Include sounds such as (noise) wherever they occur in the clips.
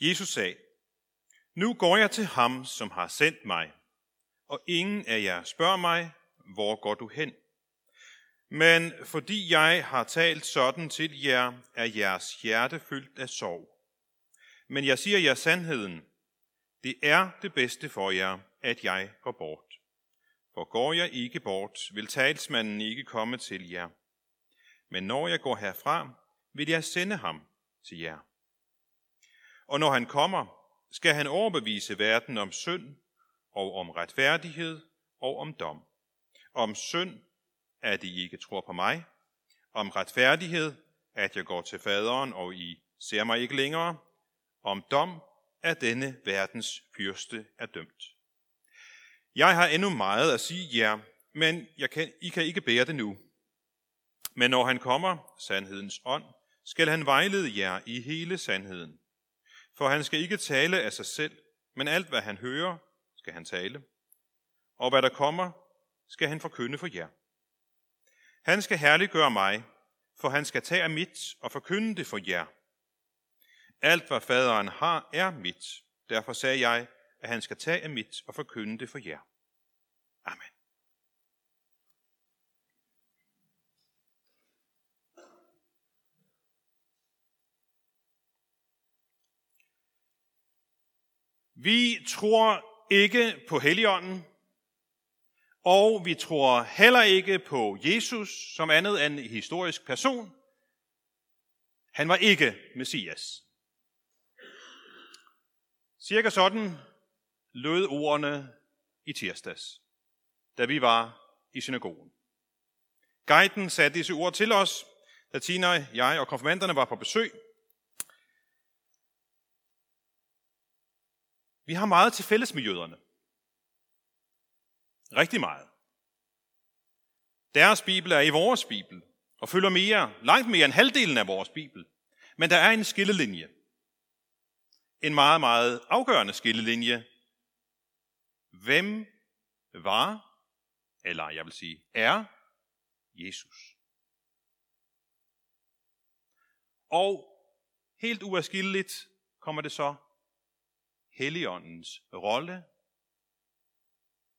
Jesus sagde, Nu går jeg til ham, som har sendt mig, og ingen af jer spørger mig, hvor går du hen? Men fordi jeg har talt sådan til jer, er jeres hjerte fyldt af sorg. Men jeg siger jer sandheden. Det er det bedste for jer, at jeg går bort. For går jeg ikke bort, vil talsmanden ikke komme til jer. Men når jeg går herfra, vil jeg sende ham til jer. Og når han kommer, skal han overbevise verden om synd og om retfærdighed og om dom. Om synd, at I ikke tror på mig. Om retfærdighed, at jeg går til faderen, og I ser mig ikke længere. Om dom, at denne verdens fyrste er dømt. Jeg har endnu meget at sige jer, men jeg kan, I kan ikke bære det nu. Men når han kommer, sandhedens ånd, skal han vejlede jer i hele sandheden. For han skal ikke tale af sig selv, men alt hvad han hører, skal han tale. Og hvad der kommer, skal han forkynde for jer. Han skal herliggøre mig, for han skal tage af mit og forkynde det for jer. Alt hvad faderen har, er mit. Derfor sagde jeg, at han skal tage af mit og forkynde det for jer. Amen. Vi tror ikke på Helligånden, og vi tror heller ikke på Jesus som andet end en historisk person. Han var ikke Messias. Cirka sådan lød ordene i tirsdags, da vi var i synagogen. Guiden satte disse ord til os, da Tina, jeg og konfirmanderne var på besøg. Vi har meget til fælles med jøderne. Rigtig meget. Deres bibel er i vores bibel, og følger mere, langt mere end halvdelen af vores bibel. Men der er en skillelinje. En meget, meget afgørende skillelinje. Hvem var, eller jeg vil sige, er Jesus? Og helt uafskilleligt kommer det så Helligåndens rolle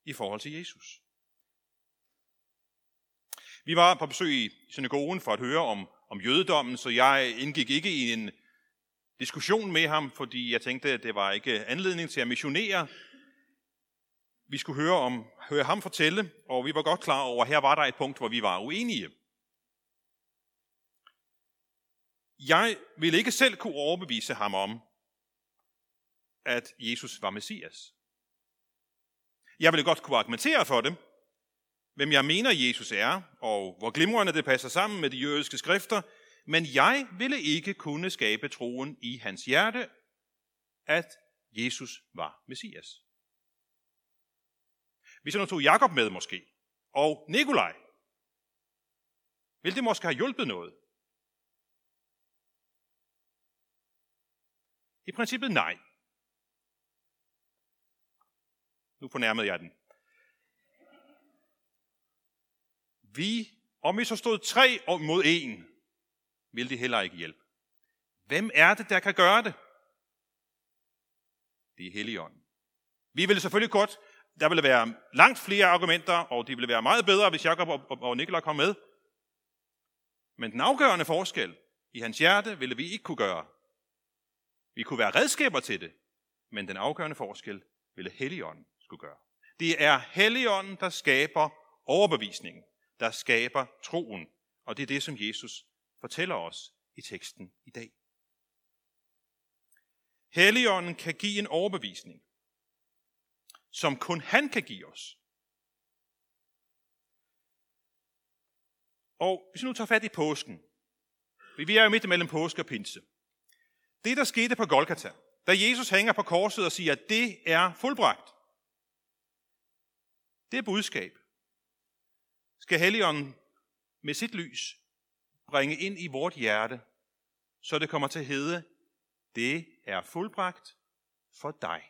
i forhold til Jesus. Vi var på besøg i synagogen for at høre om, om jødedommen, så jeg indgik ikke i en diskussion med ham, fordi jeg tænkte, at det var ikke anledning til at missionere. Vi skulle høre, om, høre ham fortælle, og vi var godt klar over, at her var der et punkt, hvor vi var uenige. Jeg ville ikke selv kunne overbevise ham om, at Jesus var Messias. Jeg ville godt kunne argumentere for det, hvem jeg mener Jesus er, og hvor glimrende det passer sammen med de jødiske skrifter, men jeg ville ikke kunne skabe troen i hans hjerte, at Jesus var Messias. Hvis jeg nu tog Jakob med måske, og Nikolaj, ville det måske have hjulpet noget? I princippet nej. Nu fornærmede jeg den. Vi, om vi så stod tre mod en, vil det heller ikke hjælpe. Hvem er det, der kan gøre det? Det er Helligånden. Vi ville selvfølgelig godt, der ville være langt flere argumenter, og det ville være meget bedre, hvis Jakob og Nikolaj kom med. Men den afgørende forskel i hans hjerte ville vi ikke kunne gøre. Vi kunne være redskaber til det, men den afgørende forskel ville Helligånden skulle gøre. Det er Helligånden, der skaber overbevisningen, der skaber troen, og det er det, som Jesus fortæller os i teksten i dag. Helligånden kan give en overbevisning, som kun han kan give os. Og hvis vi nu tager fat i påsken, vi er jo midt imellem påske og pinse. Det, der skete på Golgata, da Jesus hænger på korset og siger, at det er fuldbragt, det budskab skal Helligånden med sit lys bringe ind i vort hjerte, så det kommer til at hedde, det er fuldbragt for dig.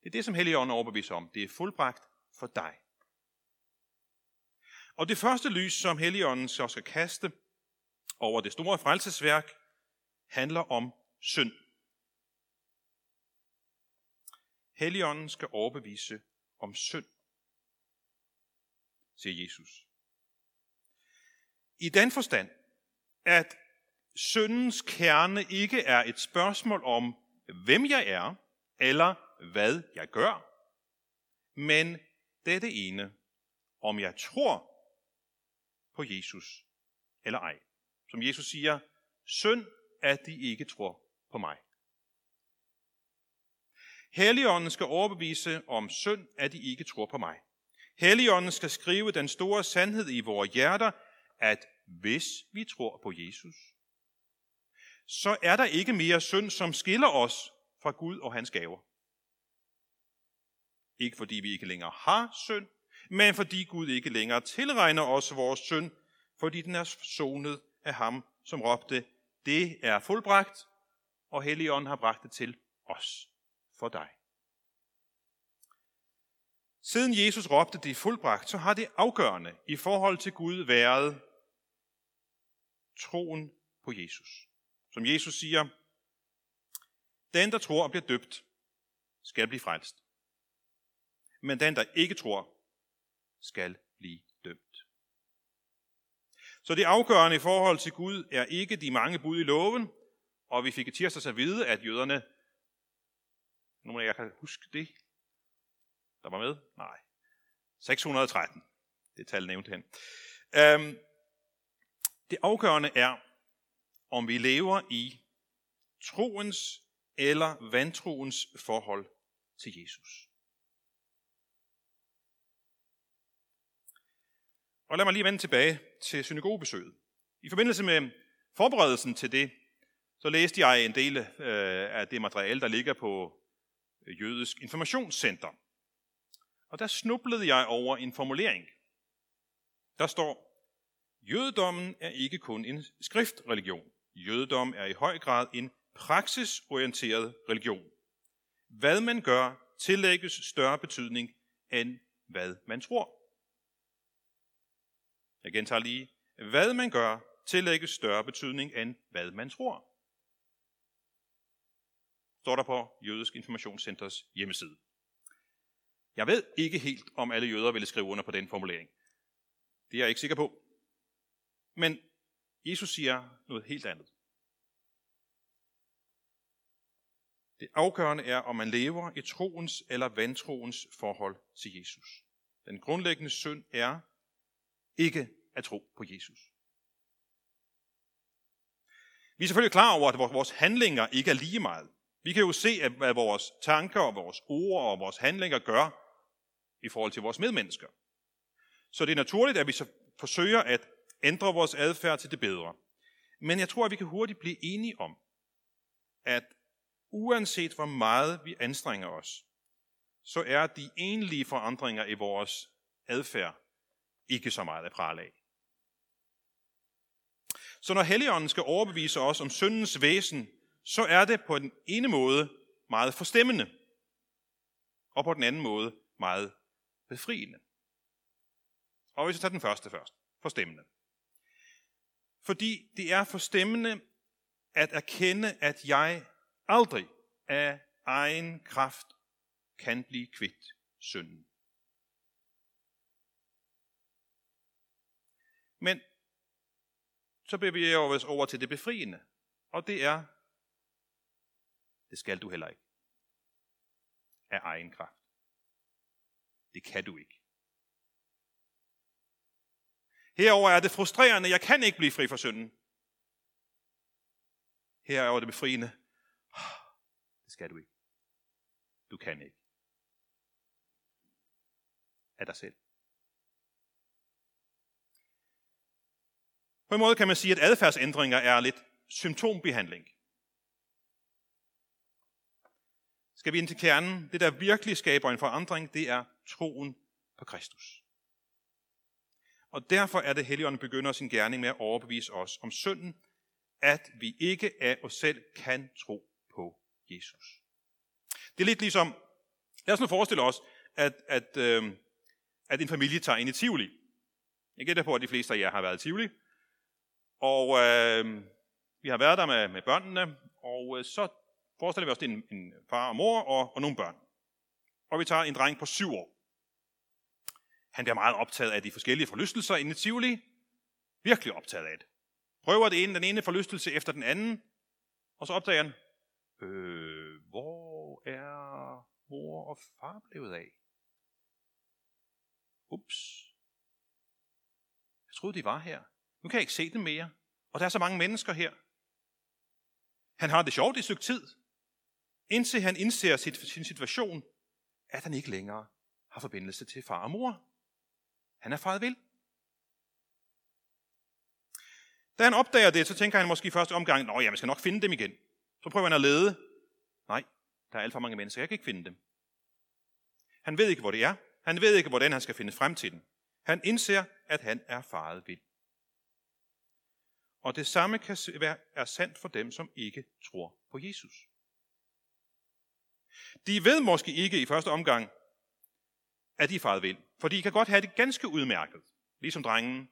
Det er det, som Helligånden overbeviser om. Det er fuldbragt for dig. Og det første lys, som Helligånden så skal kaste over det store frelsesværk handler om synd. Helligånden skal overbevise om synd, siger Jesus. I den forstand, at syndens kerne ikke er et spørgsmål om, hvem jeg er, eller hvad jeg gør, men det ene, om jeg tror på Jesus eller ej. Som Jesus siger, synd at de ikke tror på mig. Helligånden skal overbevise om synd, at de ikke tror på mig. Helligånden skal skrive den store sandhed i vores hjerter, at hvis vi tror på Jesus, så er der ikke mere synd, som skiller os fra Gud og hans gaver. Ikke fordi vi ikke længere har synd, men fordi Gud ikke længere tilregner os vores synd, fordi den er sonet af ham, som råbte, det er fuldbragt, og Helligånden har bragt det til os for dig. Siden Jesus råbte det fuldbragt, så har det afgørende i forhold til Gud været troen på Jesus. Som Jesus siger, den der tror og bliver døbt, skal blive frelst. Men den der ikke tror, skal blive dømt. Så det afgørende i forhold til Gud er ikke de mange bud i loven, og vi fik i tirsdags at vide, at jøderne, nogle af jer kan huske det, der var med? Nej. 613. Det tal nævnte hen. Øhm, det afgørende er, om vi lever i troens eller vantroens forhold til Jesus. Og lad mig lige vende tilbage til synagogebesøget. I forbindelse med forberedelsen til det, så læste jeg en del øh, af det materiale, der ligger på Jødisk Informationscenter. Og der snublede jeg over en formulering. Der står, Jødedommen er ikke kun en skriftreligion. Jødedom er i høj grad en praksisorienteret religion. Hvad man gør, tillægges større betydning end hvad man tror. Jeg gentager lige. Hvad man gør, tillægges større betydning end hvad man tror. Står der på Jødisk Informationscenters hjemmeside. Jeg ved ikke helt, om alle jøder ville skrive under på den formulering. Det er jeg ikke sikker på. Men Jesus siger noget helt andet. Det afgørende er, om man lever i troens eller vantroens forhold til Jesus. Den grundlæggende synd er ikke at tro på Jesus. Vi er selvfølgelig klar over, at vores handlinger ikke er lige meget. Vi kan jo se, hvad vores tanker og vores ord og vores handlinger gør i forhold til vores medmennesker. Så det er naturligt, at vi så forsøger at ændre vores adfærd til det bedre. Men jeg tror, at vi kan hurtigt blive enige om, at uanset hvor meget vi anstrenger os, så er de enlige forandringer i vores adfærd ikke så meget at prale af. Så når Helligånden skal overbevise os om syndens væsen, så er det på den ene måde meget forstemmende, og på den anden måde meget befriende. Og hvis jeg tager den første først, forstemmende. Fordi det er forstemmende at erkende, at jeg aldrig af egen kraft kan blive kvitt synden. Men så bevæger vi os over til det befriende, og det er, det skal du heller ikke. Af egen kraft. Det kan du ikke. Herover er det frustrerende, jeg kan ikke blive fri fra synden. Herover er det befriende, det skal du ikke. Du kan ikke. Af dig selv. På en måde kan man sige, at adfærdsændringer er lidt symptombehandling. Skal vi ind til kernen? Det, der virkelig skaber en forandring, det er troen på Kristus. Og derfor er det, Helligånden begynder sin gerning med at overbevise os om synden, at vi ikke af os selv kan tro på Jesus. Det er lidt ligesom, lad os nu forestille os, at, at, øh, at en familie tager ind i Tivoli. Jeg gætter på, at de fleste af jer har været i Tivoli. Og øh, vi har været der med, med børnene, og øh, så forestiller vi os, det er en, en far og mor og, og nogle børn. Og vi tager en dreng på syv år. Han bliver meget optaget af de forskellige forlystelser inden i Tivoli. Virkelig optaget af det. Prøver det ene, den ene forlystelse efter den anden, og så opdager han, øh, hvor er mor og far blevet af? Ups. Jeg troede, de var her. Nu kan jeg ikke se dem mere. Og der er så mange mennesker her. Han har det sjovt i et stykke tid, indtil han indser sin situation, at han ikke længere har forbindelse til far og mor. Han er faret vild. Da han opdager det, så tænker han måske i første omgang, at jeg skal nok finde dem igen. Så prøver han at lede. Nej, der er alt for mange mennesker, jeg kan ikke finde dem. Han ved ikke, hvor det er. Han ved ikke, hvordan han skal finde frem til den. Han indser, at han er faret vild. Og det samme kan være er sandt for dem, som ikke tror på Jesus. De ved måske ikke i første omgang, at de er faret vild, for de kan godt have det ganske udmærket, ligesom drengen.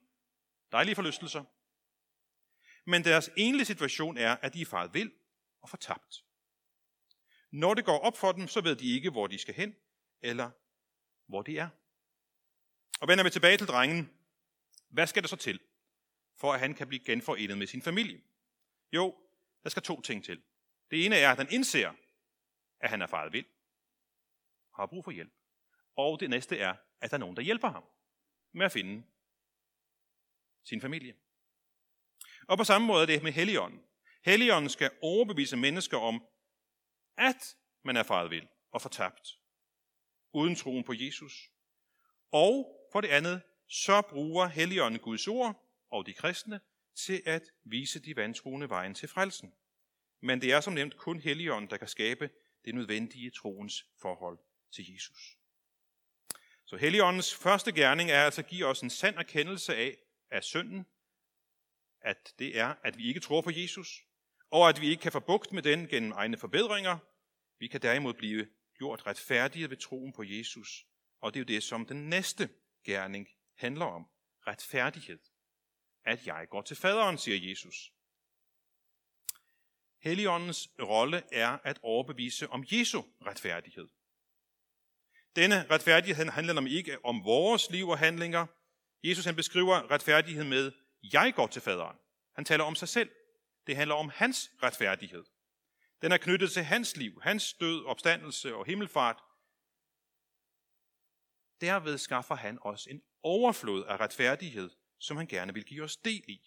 Dejlige forlystelser. Men deres enlige situation er, at de er faret vild og fortabt. Når det går op for dem, så ved de ikke, hvor de skal hen, eller hvor de er. Og vender vi tilbage til drengen. Hvad skal der så til, for at han kan blive genforenet med sin familie? Jo, der skal to ting til. Det ene er, at han indser, at han er faret vild, har brug for hjælp. Og det næste er, at der er nogen, der hjælper ham med at finde sin familie. Og på samme måde er det med Helligånden. Helligånden skal overbevise mennesker om, at man er faret vild og fortabt, uden troen på Jesus. Og for det andet, så bruger Helligånden Guds ord og de kristne til at vise de vantroende vejen til frelsen. Men det er som nævnt kun Helligånden, der kan skabe det nødvendige troens forhold til Jesus. Så Helligåndens første gerning er altså at give os en sand erkendelse af, at synden, at det er, at vi ikke tror på Jesus, og at vi ikke kan få bugt med den gennem egne forbedringer. Vi kan derimod blive gjort retfærdige ved troen på Jesus, og det er jo det, som den næste gerning handler om. Retfærdighed. At jeg går til faderen, siger Jesus. Helligåndens rolle er at overbevise om Jesu retfærdighed. Denne retfærdighed handler om ikke om vores liv og handlinger. Jesus han beskriver retfærdighed med, jeg går til faderen. Han taler om sig selv. Det handler om hans retfærdighed. Den er knyttet til hans liv, hans død, opstandelse og himmelfart. Derved skaffer han os en overflod af retfærdighed, som han gerne vil give os del i.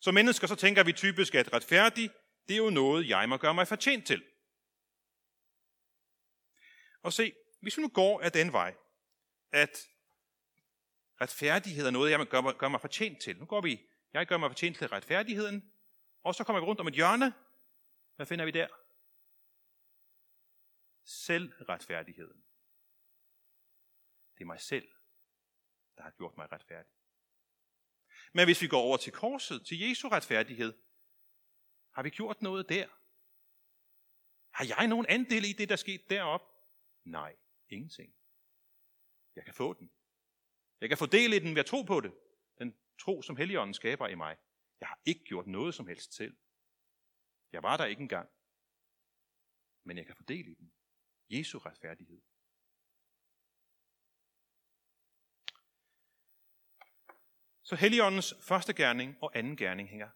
Som mennesker så tænker vi typisk, at retfærdig, det er jo noget, jeg må gøre mig fortjent til. Og se, hvis vi nu går af den vej, at retfærdighed er noget, jeg gør mig, gør mig fortjent til. Nu går vi, jeg gør mig fortjent til retfærdigheden, og så kommer vi rundt om et hjørne. Hvad finder vi der? Selvretfærdigheden. Det er mig selv, der har gjort mig retfærdig. Men hvis vi går over til korset, til Jesu retfærdighed, har vi gjort noget der? Har jeg nogen andel i det, der skete derop? Nej, ingenting. Jeg kan få den. Jeg kan få del i den ved at tro på det. Den tro, som Helligånden skaber i mig. Jeg har ikke gjort noget som helst selv. Jeg var der ikke engang. Men jeg kan få del i den. Jesu retfærdighed. Så Helligåndens første gerning og anden gerning hænger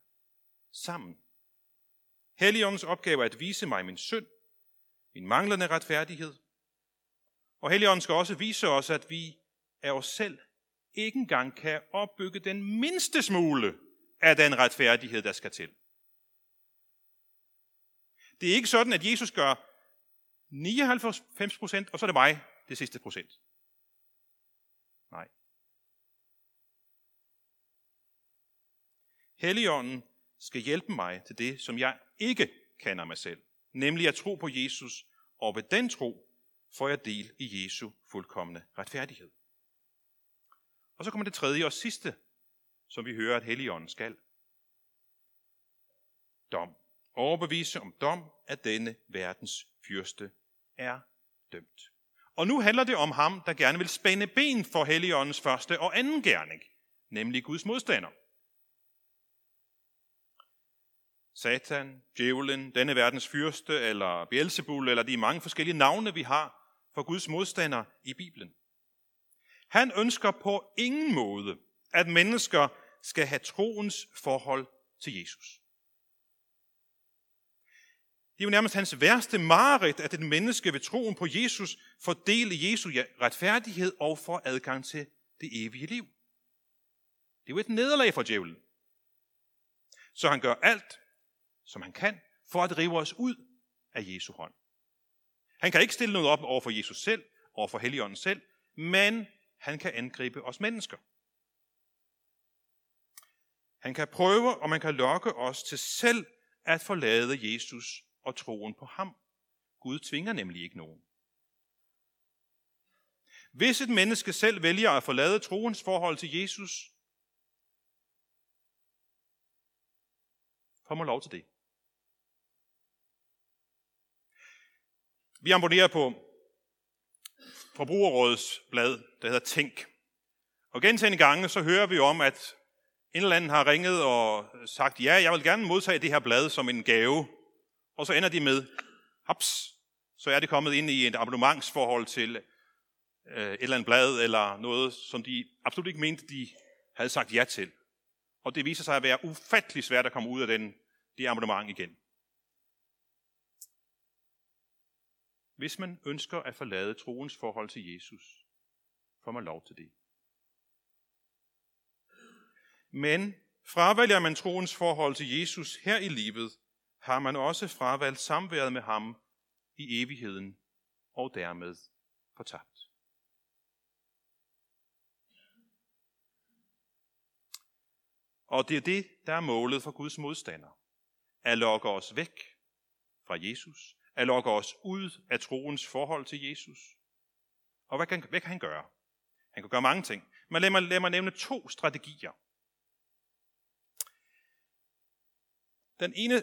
sammen. Helligåndens opgave er at vise mig min synd, min manglende retfærdighed. Og Helligånden skal også vise os, at vi af os selv ikke engang kan opbygge den mindste smule af den retfærdighed, der skal til. Det er ikke sådan, at Jesus gør 99 procent, og så er det mig, det sidste procent. Nej. Helligånden skal hjælpe mig til det, som jeg ikke kender mig selv, nemlig at tro på Jesus, og ved den tro får jeg del i Jesu fuldkommende retfærdighed. Og så kommer det tredje og sidste, som vi hører, at Helligånden skal. Dom. Overbevise om dom, at denne verdens fyrste er dømt. Og nu handler det om ham, der gerne vil spænde ben for Helligåndens første og anden gerning, nemlig Guds modstander. Satan, djævlen, denne verdens fyrste, eller Beelzebul, eller de mange forskellige navne, vi har for Guds modstander i Bibelen. Han ønsker på ingen måde, at mennesker skal have troens forhold til Jesus. Det er jo nærmest hans værste mareridt, at et menneske ved troen på Jesus får del i Jesu retfærdighed og får adgang til det evige liv. Det er jo et nederlag for djævlen. Så han gør alt, som han kan, for at rive os ud af Jesu hånd. Han kan ikke stille noget op over for Jesus selv, over for Helligånden selv, men han kan angribe os mennesker. Han kan prøve, og man kan lokke os til selv at forlade Jesus og troen på ham. Gud tvinger nemlig ikke nogen. Hvis et menneske selv vælger at forlade troens forhold til Jesus, får man lov til det. Vi abonnerer på Forbrugerrådets blad, der hedder Tænk. Og gentagende gange så hører vi om, at en eller anden har ringet og sagt, ja, jeg vil gerne modtage det her blad som en gave. Og så ender de med, haps, så er det kommet ind i et abonnementsforhold til øh, et eller andet blad, eller noget, som de absolut ikke mente, de havde sagt ja til. Og det viser sig at være ufattelig svært at komme ud af den, det abonnement igen. Hvis man ønsker at forlade troens forhold til Jesus, får man lov til det. Men fravælger man troens forhold til Jesus her i livet, har man også fravalgt samværet med ham i evigheden og dermed fortabt. Og det er det, der er målet for Guds modstander. At lokke os væk fra Jesus. At lokke os ud af troens forhold til Jesus. Og hvad kan, hvad kan han gøre? Han kan gøre mange ting. Men lad mig, lad mig nævne to strategier. Den ene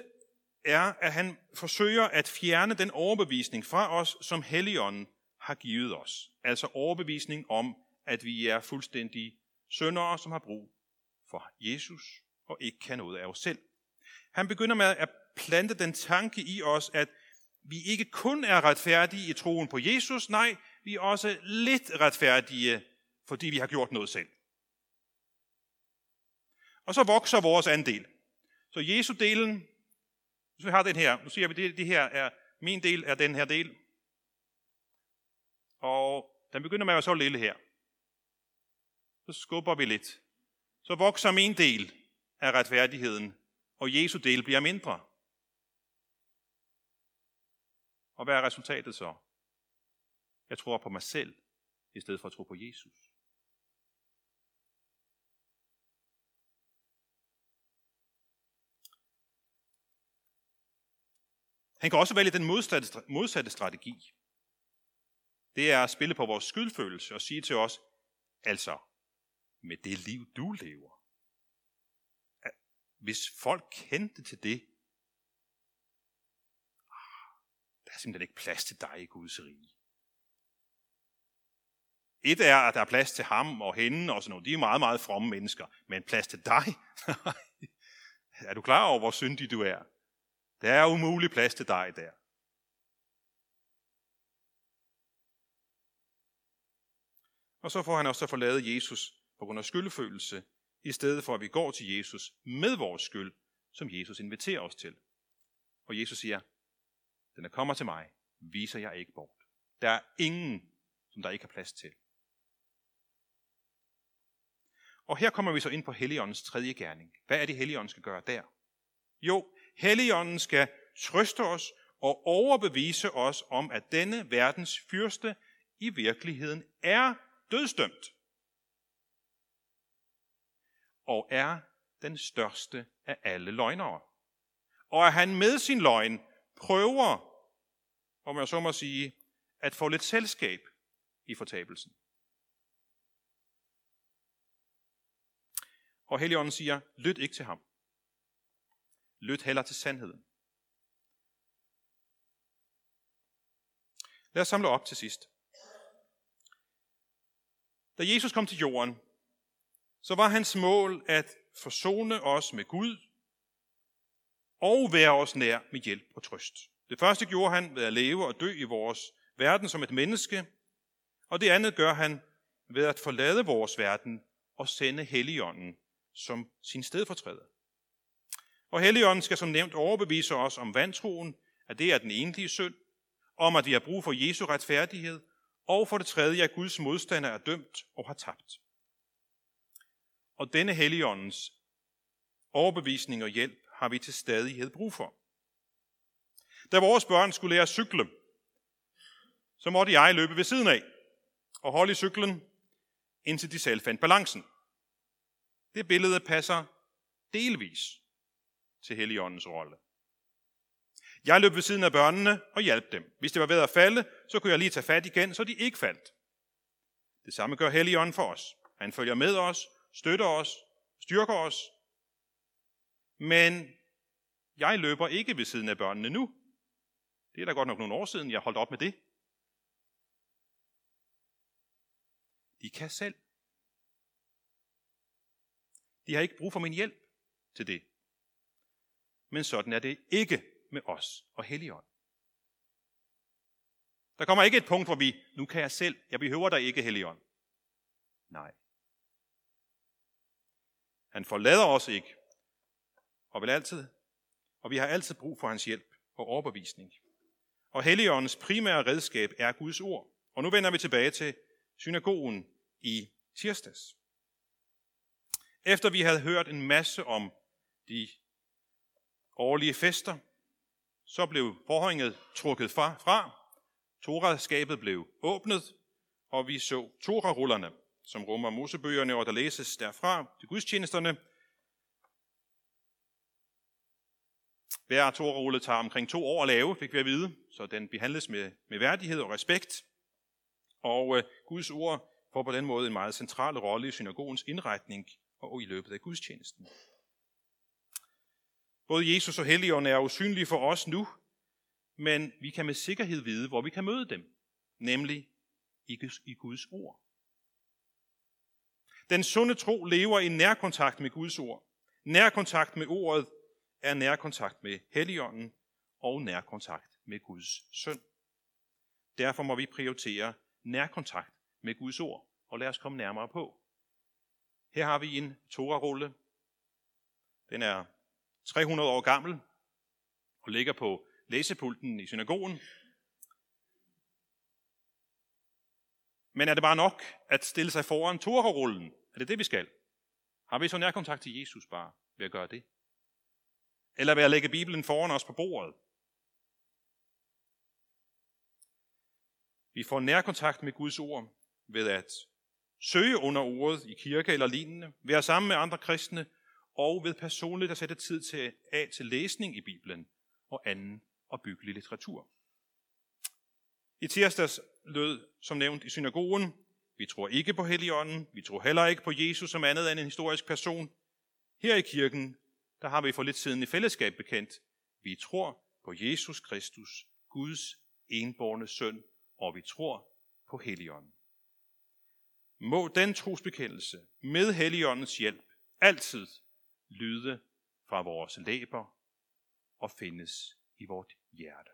er, at han forsøger at fjerne den overbevisning fra os, som Helligånden har givet os. Altså overbevisning om, at vi er fuldstændig syndere, som har brug for Jesus og ikke kan noget af os selv. Han begynder med at plante den tanke i os, at vi ikke kun er retfærdige i troen på Jesus, nej, vi er også lidt retfærdige, fordi vi har gjort noget selv. Og så vokser vores andel. Så Jesu-delen hvis vi har den her, nu siger vi, det, det her er min del er den her del. Og den begynder med at være så lille her. Så skubber vi lidt. Så vokser min del af retfærdigheden, og Jesu del bliver mindre. Og hvad er resultatet så? Jeg tror på mig selv, i stedet for at tro på Jesus. Han kan også vælge den modsatte, modsatte strategi. Det er at spille på vores skyldfølelse og sige til os, altså, med det liv, du lever, hvis folk kendte til det, ah, der er simpelthen ikke plads til dig i Guds rige. Et er, at der er plads til ham og hende og sådan noget. De er meget, meget fromme mennesker. Men plads til dig? (laughs) er du klar over, hvor syndig du er? Der er umulig plads til dig der. Og så får han også forladet Jesus på grund af skyldfølelse, i stedet for at vi går til Jesus med vores skyld, som Jesus inviterer os til. Og Jesus siger, den der kommer til mig, viser jeg ikke bort. Der er ingen, som der ikke har plads til. Og her kommer vi så ind på Helligåndens tredje gerning. Hvad er det, Helligånden skal gøre der? Jo, Helligånden skal trøste os og overbevise os om, at denne verdens fyrste i virkeligheden er dødsdømt og er den største af alle løgnere. Og at han med sin løgn prøver, om jeg så må sige, at få lidt selskab i fortabelsen. Og Helligånden siger, lyt ikke til ham. Lyt heller til sandheden. Lad os samle op til sidst. Da Jesus kom til jorden, så var hans mål at forsone os med Gud og være os nær med hjælp og trøst. Det første gjorde han ved at leve og dø i vores verden som et menneske, og det andet gør han ved at forlade vores verden og sende Helligånden som sin stedfortræder. Og Helligånden skal som nævnt overbevise os om vantroen, at det er den egentlige synd, om at vi har brug for Jesu retfærdighed, og for det tredje, at Guds modstander er dømt og har tabt. Og denne Helligåndens overbevisning og hjælp har vi til stadighed brug for. Da vores børn skulle lære at cykle, så måtte jeg løbe ved siden af og holde i cyklen, indtil de selv fandt balancen. Det billede passer delvis til Helligåndens rolle. Jeg løb ved siden af børnene og hjalp dem. Hvis det var ved at falde, så kunne jeg lige tage fat igen, så de ikke faldt. Det samme gør Helligånden for os. Han følger med os, støtter os, styrker os. Men jeg løber ikke ved siden af børnene nu. Det er da godt nok nogle år siden, jeg holdt op med det. De kan selv. De har ikke brug for min hjælp til det. Men sådan er det ikke med os og Helligånd. Der kommer ikke et punkt, hvor vi, nu kan jeg selv, jeg behøver dig ikke, Helligånd. Nej. Han forlader os ikke, og vil altid, og vi har altid brug for hans hjælp og overbevisning. Og Helligåndens primære redskab er Guds ord. Og nu vender vi tilbage til synagogen i tirsdags. Efter vi havde hørt en masse om de årlige fester, så blev forhænget trukket fra, fra Toraskabet blev åbnet, og vi så Torarullerne, som rummer Mosebøgerne, og der læses derfra til gudstjenesterne. Hver Torarulle tager omkring to år at lave, fik vi at vide, så den behandles med, med værdighed og respekt. Og øh, Guds ord får på den måde en meget central rolle i synagogens indretning og i løbet af gudstjenesten. Både Jesus og Helligånden er usynlige for os nu, men vi kan med sikkerhed vide, hvor vi kan møde dem, nemlig i, i Guds ord. Den sunde tro lever i nærkontakt med Guds ord. Nærkontakt med ordet er nærkontakt med Helligånden og nærkontakt med Guds søn. Derfor må vi prioritere nærkontakt med Guds ord, og lad os komme nærmere på. Her har vi en Torah-rulle. Den er 300 år gammel og ligger på læsepulten i synagogen. Men er det bare nok at stille sig foran Torah-rullen? Er det det, vi skal? Har vi så nærkontakt til Jesus bare ved at gøre det? Eller ved at lægge Bibelen foran os på bordet? Vi får nærkontakt med Guds ord ved at søge under ordet i kirke eller lignende, være sammen med andre kristne og ved personligt at sætte tid til, af til læsning i Bibelen og anden og byggelig litteratur. I tirsdags lød, som nævnt i synagogen, vi tror ikke på Helligånden, vi tror heller ikke på Jesus som andet end en historisk person. Her i kirken, der har vi for lidt siden i fællesskab bekendt, vi tror på Jesus Kristus, Guds enborne søn, og vi tror på Helligånden. Må den trosbekendelse med Helligåndens hjælp altid lyde fra vores læber og findes i vort hjerte.